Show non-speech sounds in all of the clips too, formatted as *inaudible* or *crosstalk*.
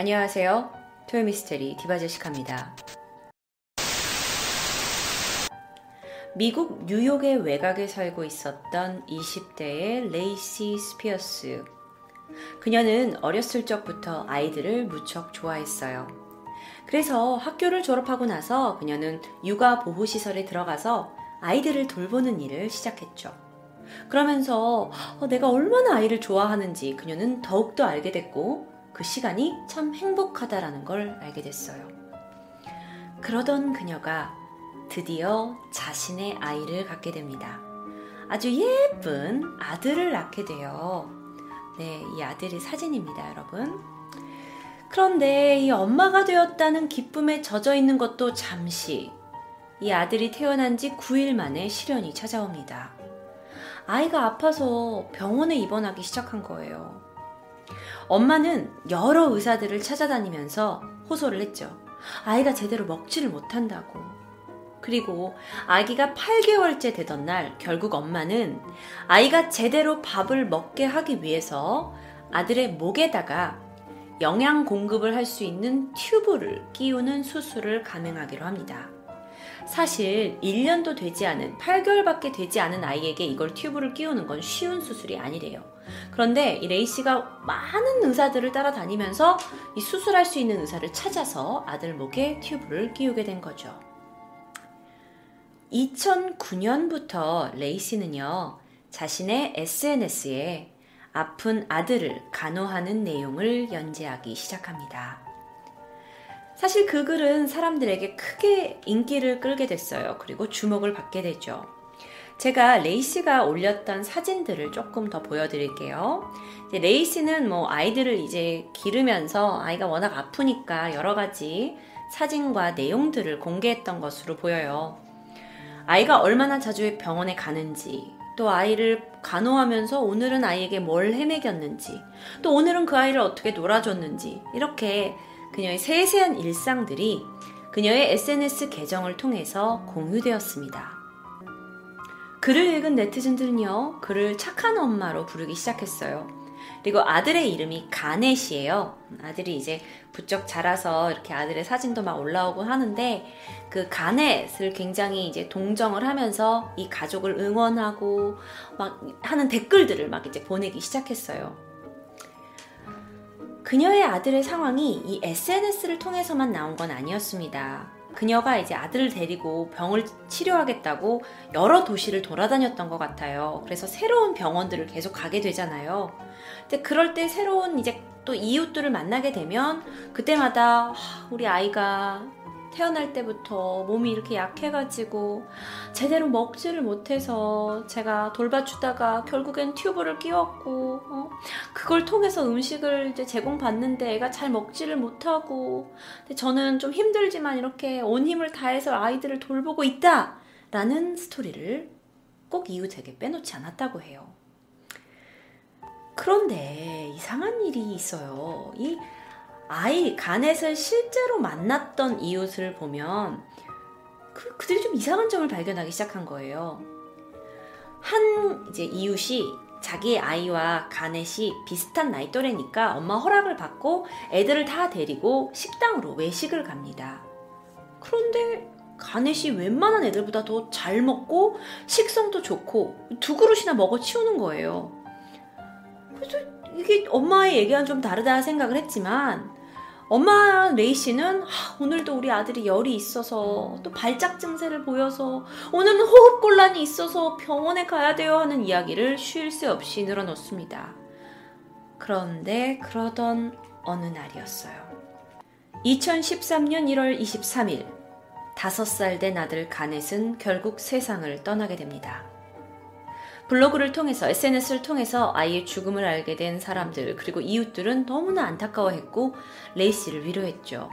안녕하세요. 토요미스테리 디바제시카입니다. 미국 뉴욕의 외곽에 살고 있었던 20대의 레이시 스피어스. 그녀는 어렸을 적부터 아이들을 무척 좋아했어요. 그래서 학교를 졸업하고 나서 그녀는 육아 보호시설에 들어가서 아이들을 돌보는 일을 시작했죠. 그러면서 어, 내가 얼마나 아이를 좋아하는지 그녀는 더욱더 알게 됐고 그 시간이 참 행복하다라는 걸 알게 됐어요. 그러던 그녀가 드디어 자신의 아이를 갖게 됩니다. 아주 예쁜 아들을 낳게 돼요. 네, 이 아들의 사진입니다, 여러분. 그런데 이 엄마가 되었다는 기쁨에 젖어 있는 것도 잠시 이 아들이 태어난 지 9일 만에 시련이 찾아옵니다. 아이가 아파서 병원에 입원하기 시작한 거예요. 엄마는 여러 의사들을 찾아다니면서 호소를 했죠. 아이가 제대로 먹지를 못한다고. 그리고 아기가 8개월째 되던 날 결국 엄마는 아이가 제대로 밥을 먹게 하기 위해서 아들의 목에다가 영양 공급을 할 수 있는 튜브를 끼우는 수술을 감행하기로 합니다. 사실 1년도 되지 않은 8개월밖에 되지 않은 아이에게 이걸 튜브를 끼우는 건 쉬운 수술이 아니래요. 그런데 이 레이시가 많은 의사들을 따라다니면서 이 수술할 수 있는 의사를 찾아서 아들 목에 튜브를 끼우게 된 거죠. 2009년부터 레이시는요, 자신의 SNS에 아픈 아들을 간호하는 내용을 연재하기 시작합니다. 사실 그 글은 사람들에게 크게 인기를 끌게 됐어요. 그리고 주목을 받게 되죠. 제가 레이시가 올렸던 사진들을 조금 더 보여드릴게요. 레이시는 뭐 아이들을 이제 기르면서 아이가 워낙 아프니까 여러 가지 사진과 내용들을 공개했던 것으로 보여요. 아이가 얼마나 자주 병원에 가는지, 또 아이를 간호하면서 오늘은 아이에게 뭘 해먹였는지, 또 오늘은 그 아이를 어떻게 놀아줬는지, 이렇게 그녀의 세세한 일상들이 그녀의 SNS 계정을 통해서 공유되었습니다. 글을 읽은 네티즌들은요, 그를 착한 엄마로 부르기 시작했어요. 그리고 아들의 이름이 가넷이에요. 아들이 이제 부쩍 자라서 이렇게 아들의 사진도 막 올라오고 하는데 그 가넷을 굉장히 이제 동정을 하면서 이 가족을 응원하고 막 하는 댓글들을 막 이제 보내기 시작했어요. 그녀의 아들의 상황이 이 SNS를 통해서만 나온 건 아니었습니다. 그녀가 이제 아들을 데리고 병을 치료하겠다고 여러 도시를 돌아다녔던 것 같아요. 그래서 새로운 병원들을 계속 가게 되잖아요. 근데 그럴 때 새로운 이제 또 이웃들을 만나게 되면 그때마다 우리 아이가 태어날 때부터 몸이 이렇게 약해가지고 제대로 먹지를 못해서 제가 돌봐주다가 결국엔 튜브를 끼웠고 어? 그걸 통해서 음식을 이제 제공받는데 애가 잘 먹지를 못하고 근데 저는 좀 힘들지만 이렇게 온 힘을 다해서 아이들을 돌보고 있다 라는 스토리를 꼭 이웃에게 빼놓지 않았다고 해요. 그런데 이상한 일이 있어요. 이 아이 가넷을 실제로 만났던 이웃을 보면 그, 그들이 좀 이상한 점을 발견하기 시작한 거예요. 한 이제 이웃이 자기의 아이와 가넷이 비슷한 나이 또래니까 엄마 허락을 받고 애들을 다 데리고 식당으로 외식을 갑니다. 그런데 가넷이 웬만한 애들보다 더 잘 먹고 식성도 좋고 두 그릇이나 먹어 치우는 거예요. 그래서 이게 엄마의 얘기와는 좀 다르다 생각을 했지만 엄마 레이 씨는 아, 오늘도 우리 아들이 열이 있어서 또 발작 증세를 보여서 오늘은 호흡 곤란이 있어서 병원에 가야 돼요 하는 이야기를 쉴 새 없이 늘어놓습니다. 그런데 그러던 어느 날이었어요. 2013년 1월 23일, 5살 된 아들 가넷은 결국 세상을 떠나게 됩니다. 블로그를 통해서 SNS를 통해서 아이의 죽음을 알게 된 사람들 그리고 이웃들은 너무나 안타까워했고 레이시를 위로했죠.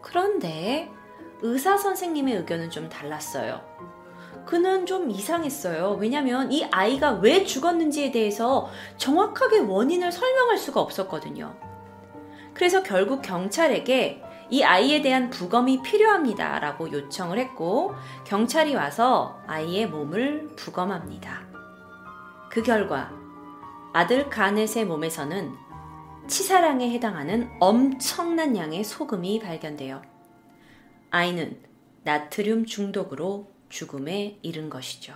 그런데 의사 선생님의 의견은 좀 달랐어요. 그는 좀 이상했어요. 왜냐면 이 아이가 왜 죽었는지에 대해서 정확하게 원인을 설명할 수가 없었거든요. 그래서 결국 경찰에게 이 아이에 대한 부검이 필요합니다. 라고 요청을 했고, 경찰이 와서 아이의 몸을 부검합니다. 그 결과, 아들 가넷의 몸에서는 치사량에 해당하는 엄청난 양의 소금이 발견되어 아이는 나트륨 중독으로 죽음에 이른 것이죠.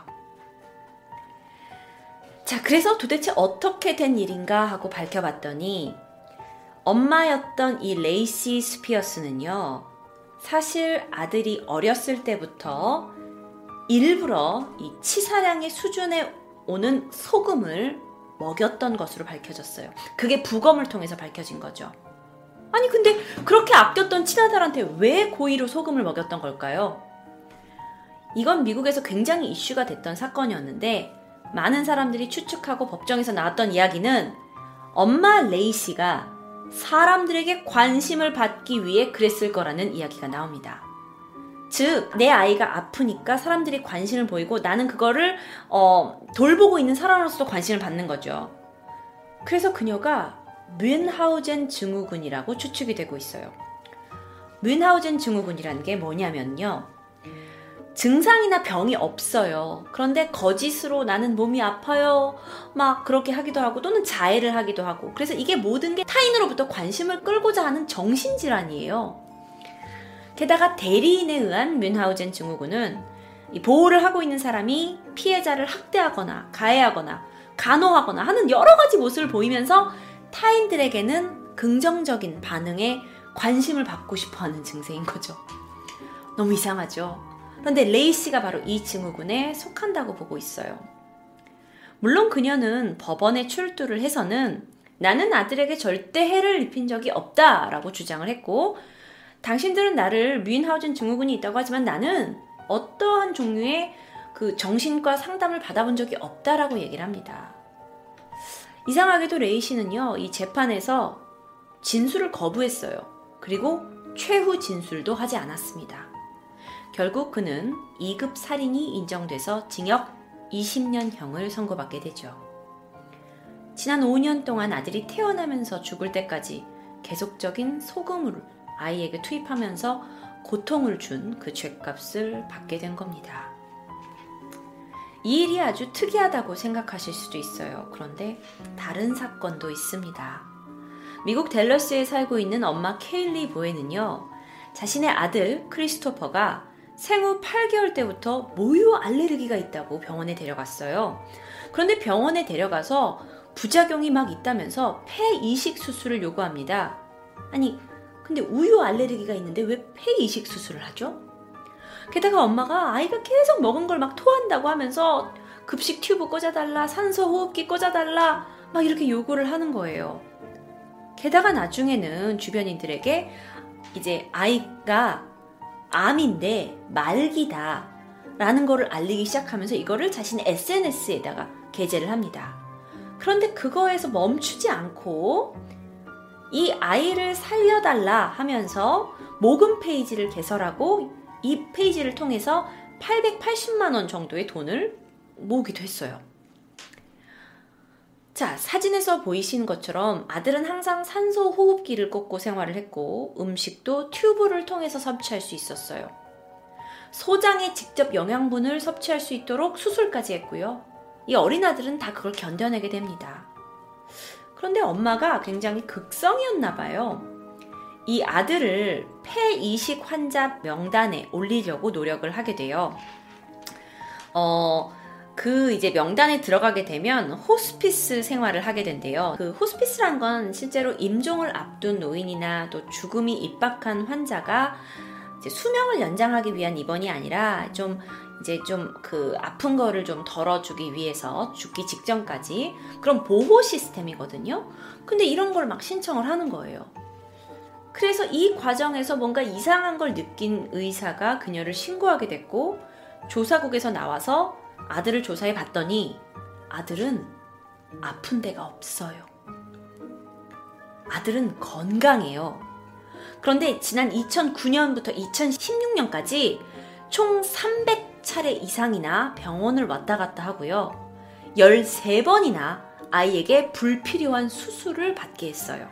자, 그래서 도대체 어떻게 된 일인가 하고 밝혀봤더니 엄마였던 이 레이시 스피어스는요, 사실 아들이 어렸을 때부터 일부러 이 치사량의 수준에 오는 소금을 먹였던 것으로 밝혀졌어요. 그게 부검을 통해서 밝혀진 거죠. 아니, 근데 그렇게 아꼈던 친아들한테 왜 고의로 소금을 먹였던 걸까요? 이건 미국에서 굉장히 이슈가 됐던 사건이었는데, 많은 사람들이 추측하고 법정에서 나왔던 이야기는 엄마 레이시가 사람들에게 관심을 받기 위해 그랬을 거라는 이야기가 나옵니다. 즉, 내 아이가 아프니까 사람들이 관심을 보이고 나는 그거를, 어, 돌보고 있는 사람으로서 관심을 받는 거죠. 그래서 그녀가 뮌하우젠 증후군이라고 추측이 되고 있어요. 뮌하우젠 증후군이라는 게 뭐냐면요. 증상이나 병이 없어요. 그런데 거짓으로 나는 몸이 아파요. 막 그렇게 하기도 하고 또는 자해를 하기도 하고. 그래서 이게 모든 게 타인으로부터 관심을 끌고자 하는 정신질환이에요. 게다가 대리인에 의한 뮌하우젠 증후군은 보호를 하고 있는 사람이 피해자를 학대하거나 가해하거나 간호하거나 하는 여러 가지 모습을 보이면서 타인들에게는 긍정적인 반응에 관심을 받고 싶어 하는 증세인 거죠. 너무 이상하죠? 그런데 레이시가 바로 이 증후군에 속한다고 보고 있어요. 물론 그녀는 법원에 출두를 해서는 나는 아들에게 절대 해를 입힌 적이 없다라고 주장을 했고, 당신들은 나를 뮤인하우젠 증후군이 있다고 하지만 나는 어떠한 종류의 그 정신과 상담을 받아본 적이 없다라고 얘기를 합니다. 이상하게도 레이 씨는요, 이 재판에서 진술을 거부했어요. 그리고 최후 진술도 하지 않았습니다. 결국 그는 2급 살인이 인정돼서 징역 20년형을 선고받게 되죠. 지난 5년 동안 아들이 태어나면서 죽을 때까지 계속적인 소금을 아이에게 투입하면서 고통을 준 그 죄값을 받게 된 겁니다. 이 일이 아주 특이하다고 생각하실 수도 있어요. 그런데 다른 사건도 있습니다. 미국 델러스에 살고 있는 엄마 케일리 보에는요, 자신의 아들 크리스토퍼가 생후 8개월 때부터 모유 알레르기가 있다고 병원에 데려갔어요. 그런데 병원에 데려가서 부작용이 막 있다면서 폐 이식 수술을 요구합니다. 아니, 근데 우유 알레르기가 있는데 왜 폐 이식 수술을 하죠? 게다가 엄마가 아이가 계속 먹은 걸 막 토한다고 하면서 급식 튜브 꽂아달라, 산소 호흡기 꽂아달라, 막 이렇게 요구를 하는 거예요. 게다가 나중에는 주변인들에게 이제 아이가 암인데 말기다 라는 거를 알리기 시작하면서 이거를 자신의 SNS에다가 게재를 합니다. 그런데 그거에서 멈추지 않고 이 아이를 살려달라 하면서 모금 페이지를 개설하고 이 페이지를 통해서 880만 원 정도의 돈을 모으기도 했어요. 자, 사진에서 보이시는 것처럼 아들은 항상 산소 호흡기를 꽂고 생활을 했고 음식도 튜브를 통해서 섭취할 수 있었어요. 소장에 직접 영양분을 섭취할 수 있도록 수술까지 했고요. 이 어린 아들은 다 그걸 견뎌내게 됩니다. 그런데 엄마가 굉장히 극성이었나 봐요. 이 아들을 폐 이식 환자 명단에 올리려고 노력을 하게 돼요. 어, 그 이제 명단에 들어가게 되면 호스피스 생활을 하게 된대요. 그 호스피스란 건 실제로 임종을 앞둔 노인이나 또 죽음이 입박한 환자가 수명을 연장하기 위한 입원이 아니라 좀 이제 좀 그 아픈 거를 좀 덜어주기 위해서 죽기 직전까지 그런 보호 시스템이거든요. 근데 이런 걸 막 신청을 하는 거예요. 그래서 이 과정에서 뭔가 이상한 걸 느낀 의사가 그녀를 신고하게 됐고 조사국에서 나와서 아들을 조사해 봤더니 아들은 아픈 데가 없어요. 아들은 건강해요. 그런데 지난 2009년부터 2016년까지 총 300차례 이상이나 병원을 왔다 갔다 하고요. 13번이나 아이에게 불필요한 수술을 받게 했어요.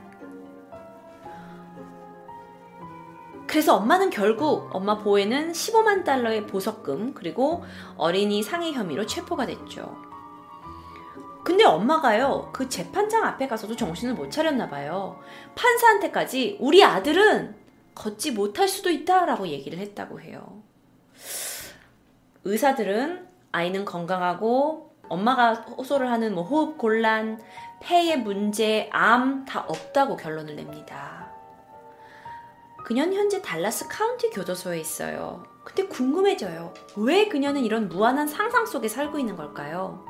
그래서 엄마는 결국 엄마 보에는 15만 달러의 보석금 그리고 어린이 상해 혐의로 체포가 됐죠. 근데 엄마가요, 그 재판장 앞에 가서도 정신을 못 차렸나 봐요. 판사한테까지 우리 아들은 걷지 못할 수도 있다라고 얘기를 했다고 해요. 의사들은 아이는 건강하고 엄마가 호소를 하는 뭐 호흡 곤란, 폐의 문제, 암 다 없다고 결론을 냅니다. 그녀는 현재 달라스 카운티 교도소에 있어요. 근데 궁금해져요. 왜 그녀는 이런 무한한 상상 속에 살고 있는 걸까요?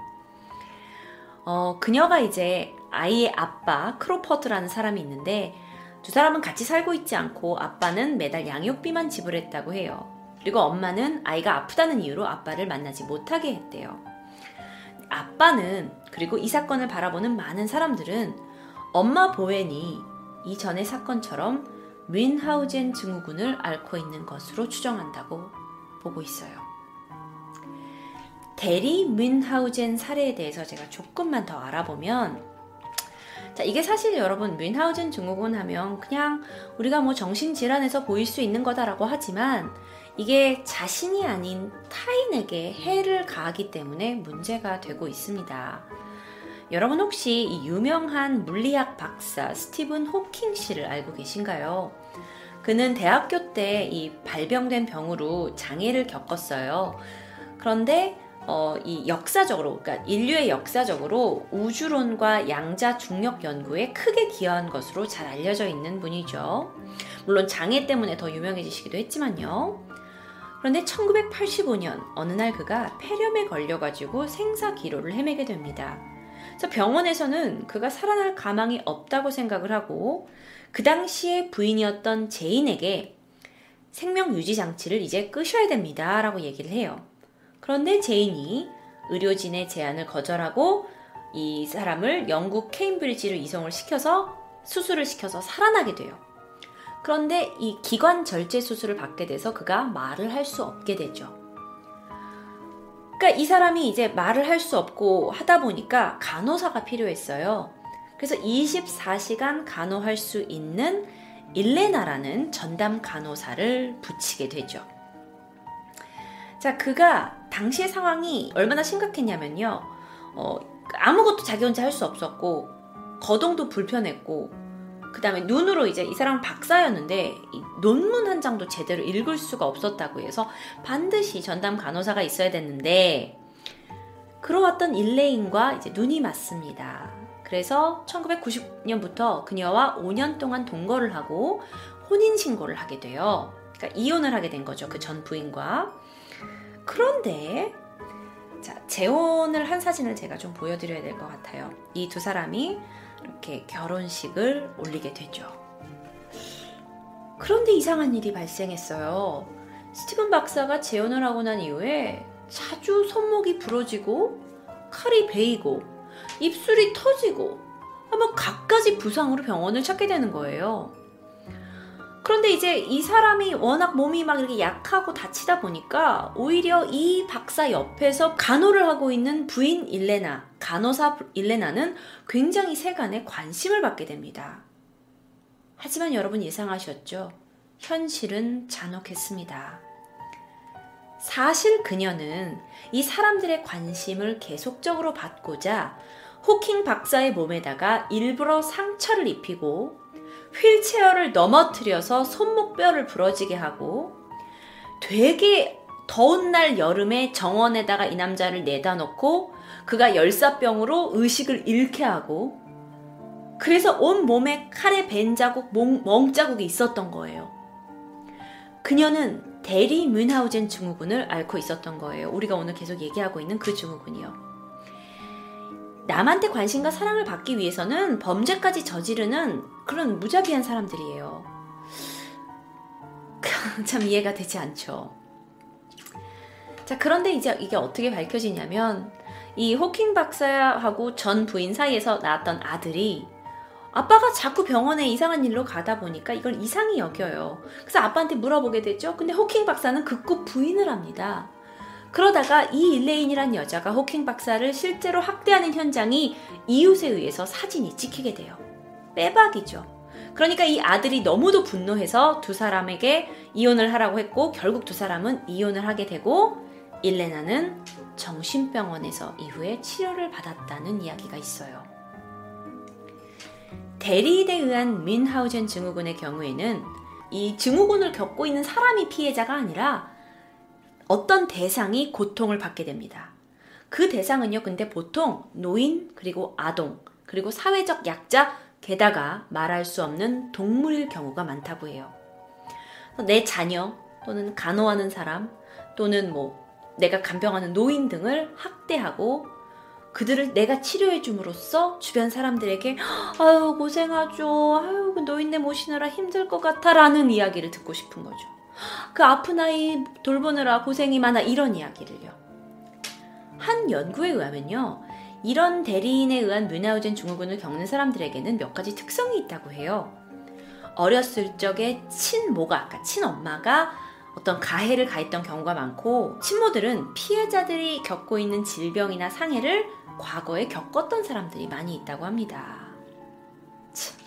어, 그녀가 이제 아이의 아빠 크로퍼드라는 사람이 있는데 두 사람은 같이 살고 있지 않고 아빠는 매달 양육비만 지불했다고 해요. 그리고 엄마는 아이가 아프다는 이유로 아빠를 만나지 못하게 했대요. 아빠는 그리고 이 사건을 바라보는 많은 사람들은 엄마 보웬이 이전의 사건처럼 윈하우젠 증후군을 앓고 있는 것으로 추정한다고 보고 있어요. 대리 윈하우젠 사례에 대해서 제가 조금만 더 알아보면 자, 이게 사실 여러분 윈하우젠 증후군 하면 그냥 우리가 뭐 정신질환에서 보일 수 있는 거다라고 하지만 이게 자신이 아닌 타인에게 해를 가하기 때문에 문제가 되고 있습니다. 여러분 혹시 이 유명한 물리학 박사 스티븐 호킹 씨를 알고 계신가요? 그는 대학교 때 이 발병된 병으로 장애를 겪었어요. 그런데 어, 이 역사적으로, 그러니까 인류의 역사적으로 우주론과 양자 중력 연구에 크게 기여한 것으로 잘 알려져 있는 분이죠. 물론 장애 때문에 더 유명해지시기도 했지만요. 그런데 1985년 어느 날 그가 폐렴에 걸려가지고 생사 기로를 헤매게 됩니다. 그래서 병원에서는 그가 살아날 가망이 없다고 생각을 하고 그 당시에 부인이었던 제인에게 생명 유지 장치를 이제 끄셔야 됩니다. 라고 얘기를 해요. 그런데 제인이 의료진의 제안을 거절하고 이 사람을 영국 케임브리지로 이송을 시켜서 수술을 시켜서 살아나게 돼요. 그런데 이 기관 절제 수술을 받게 돼서 그가 말을 할 수 없게 되죠. 그러니까 이 사람이 이제 말을 할 수 없고 하다 보니까 간호사가 필요했어요. 그래서 24시간 간호할 수 있는 일레나라는 전담 간호사를 붙이게 되죠. 자, 그가 당시의 상황이 얼마나 심각했냐면요. 어, 아무것도 자기 혼자 할 수 없었고, 거동도 불편했고, 그 다음에 눈으로 이제 이 사람은 박사였는데 논문 한 장도 제대로 읽을 수가 없었다고 해서 반드시 전담 간호사가 있어야 됐는데 그러왔던 일레인과 이제 눈이 맞습니다. 그래서 1990년부터 그녀와 5년 동안 동거를 하고 혼인 신고를 하게 돼요. 그러니까 이혼을 하게 된 거죠. 그 전 부인과. 그런데 자, 재혼을 한 사진을 제가 좀 보여드려야 될 것 같아요. 이 두 사람이 이렇게 결혼식을 올리게 되죠. 그런데 이상한 일이 발생했어요. 스티븐 박사가 재혼을 하고 난 이후에 자주 손목이 부러지고 칼이 베이고 입술이 터지고 아마 갖가지 부상으로 병원을 찾게 되는 거예요. 그런데 이제 이 사람이 워낙 몸이 막 이렇게 약하고 다치다 보니까 오히려 이 박사 옆에서 간호를 하고 있는 부인 일레나, 간호사 일레나는 굉장히 세간에 관심을 받게 됩니다. 하지만 여러분 예상하셨죠? 현실은 잔혹했습니다. 사실 그녀는 이 사람들의 관심을 계속적으로 받고자 호킹 박사의 몸에다가 일부러 상처를 입히고 휠체어를 넘어뜨려서 손목뼈를 부러지게 하고 되게 더운 날 여름에 정원에다가 이 남자를 내다 놓고 그가 열사병으로 의식을 잃게 하고 그래서 온 몸에 칼에 벤 자국, 멍, 자국이 있었던 거예요. 그녀는 대리 뮌하우젠 증후군을 앓고 있었던 거예요. 우리가 오늘 계속 얘기하고 있는 그 증후군이요. 남한테 관심과 사랑을 받기 위해서는 범죄까지 저지르는 그런 무자비한 사람들이에요. *laughs* 참 이해가 되지 않죠. 자, 그런데 이제 이게 어떻게 밝혀지냐면, 이 호킹 박사하고 전 부인 사이에서 낳았던 아들이 아빠가 자꾸 병원에 이상한 일로 가다 보니까 이걸 이상히 여겨요. 그래서 아빠한테 물어보게 되죠. 근데 호킹 박사는 극구 부인을 합니다. 그러다가 이 일레인이란 여자가 호킹 박사를 실제로 학대하는 현장이 이웃에 의해서 사진이 찍히게 돼요. 빼박이죠. 그러니까 이 아들이 너무도 분노해서 두 사람에게 이혼을 하라고 했고 결국 두 사람은 이혼을 하게 되고 일레나는 정신병원에서 이후에 치료를 받았다는 이야기가 있어요. 대리인에 의한 민하우젠 증후군의 경우에는 이 증후군을 겪고 있는 사람이 피해자가 아니라 어떤 대상이 고통을 받게 됩니다. 그 대상은요, 근데 보통 노인, 그리고 아동, 그리고 사회적 약자, 게다가 말할 수 없는 동물일 경우가 많다고 해요. 내 자녀, 또는 간호하는 사람, 또는 뭐 내가 간병하는 노인 등을 학대하고 그들을 내가 치료해 줌으로써 주변 사람들에게 아유 고생하죠 아유 그 노인네 모시느라 힘들 것 같아라는 이야기를 듣고 싶은 거죠 그 아픈 아이 돌보느라 고생이 많아 이런 이야기를요 한 연구에 의하면요 이런 대리인에 의한 뮌하우젠 증후군을 겪는 사람들에게는 몇 가지 특성이 있다고 해요 어렸을 적에 친모가 그러니까 친엄마가 어떤 가해를 가했던 경우가 많고 친모들은 피해자들이 겪고 있는 질병이나 상해를 과거에 겪었던 사람들이 많이 있다고 합니다. 참.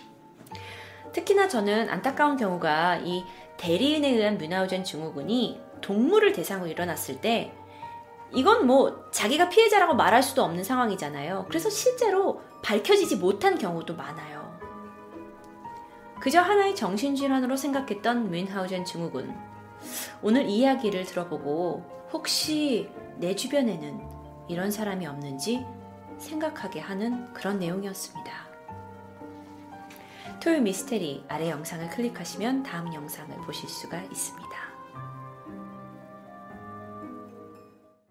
특히나 저는 안타까운 경우가 이 대리인에 의한 뮌하우젠 증후군이 동물을 대상으로 일어났을 때 이건 뭐 자기가 피해자라고 말할 수도 없는 상황이잖아요. 그래서 실제로 밝혀지지 못한 경우도 많아요. 그저 하나의 정신질환으로 생각했던 뮌하우젠 증후군. 오늘 이야기를 들어보고 혹시 내 주변에는 이런 사람이 없는지 생각하게 하는 그런 내용이었습니다. 토요 미스테리 아래 영상을 클릭하시면 다음 영상을 보실 수가 있습니다.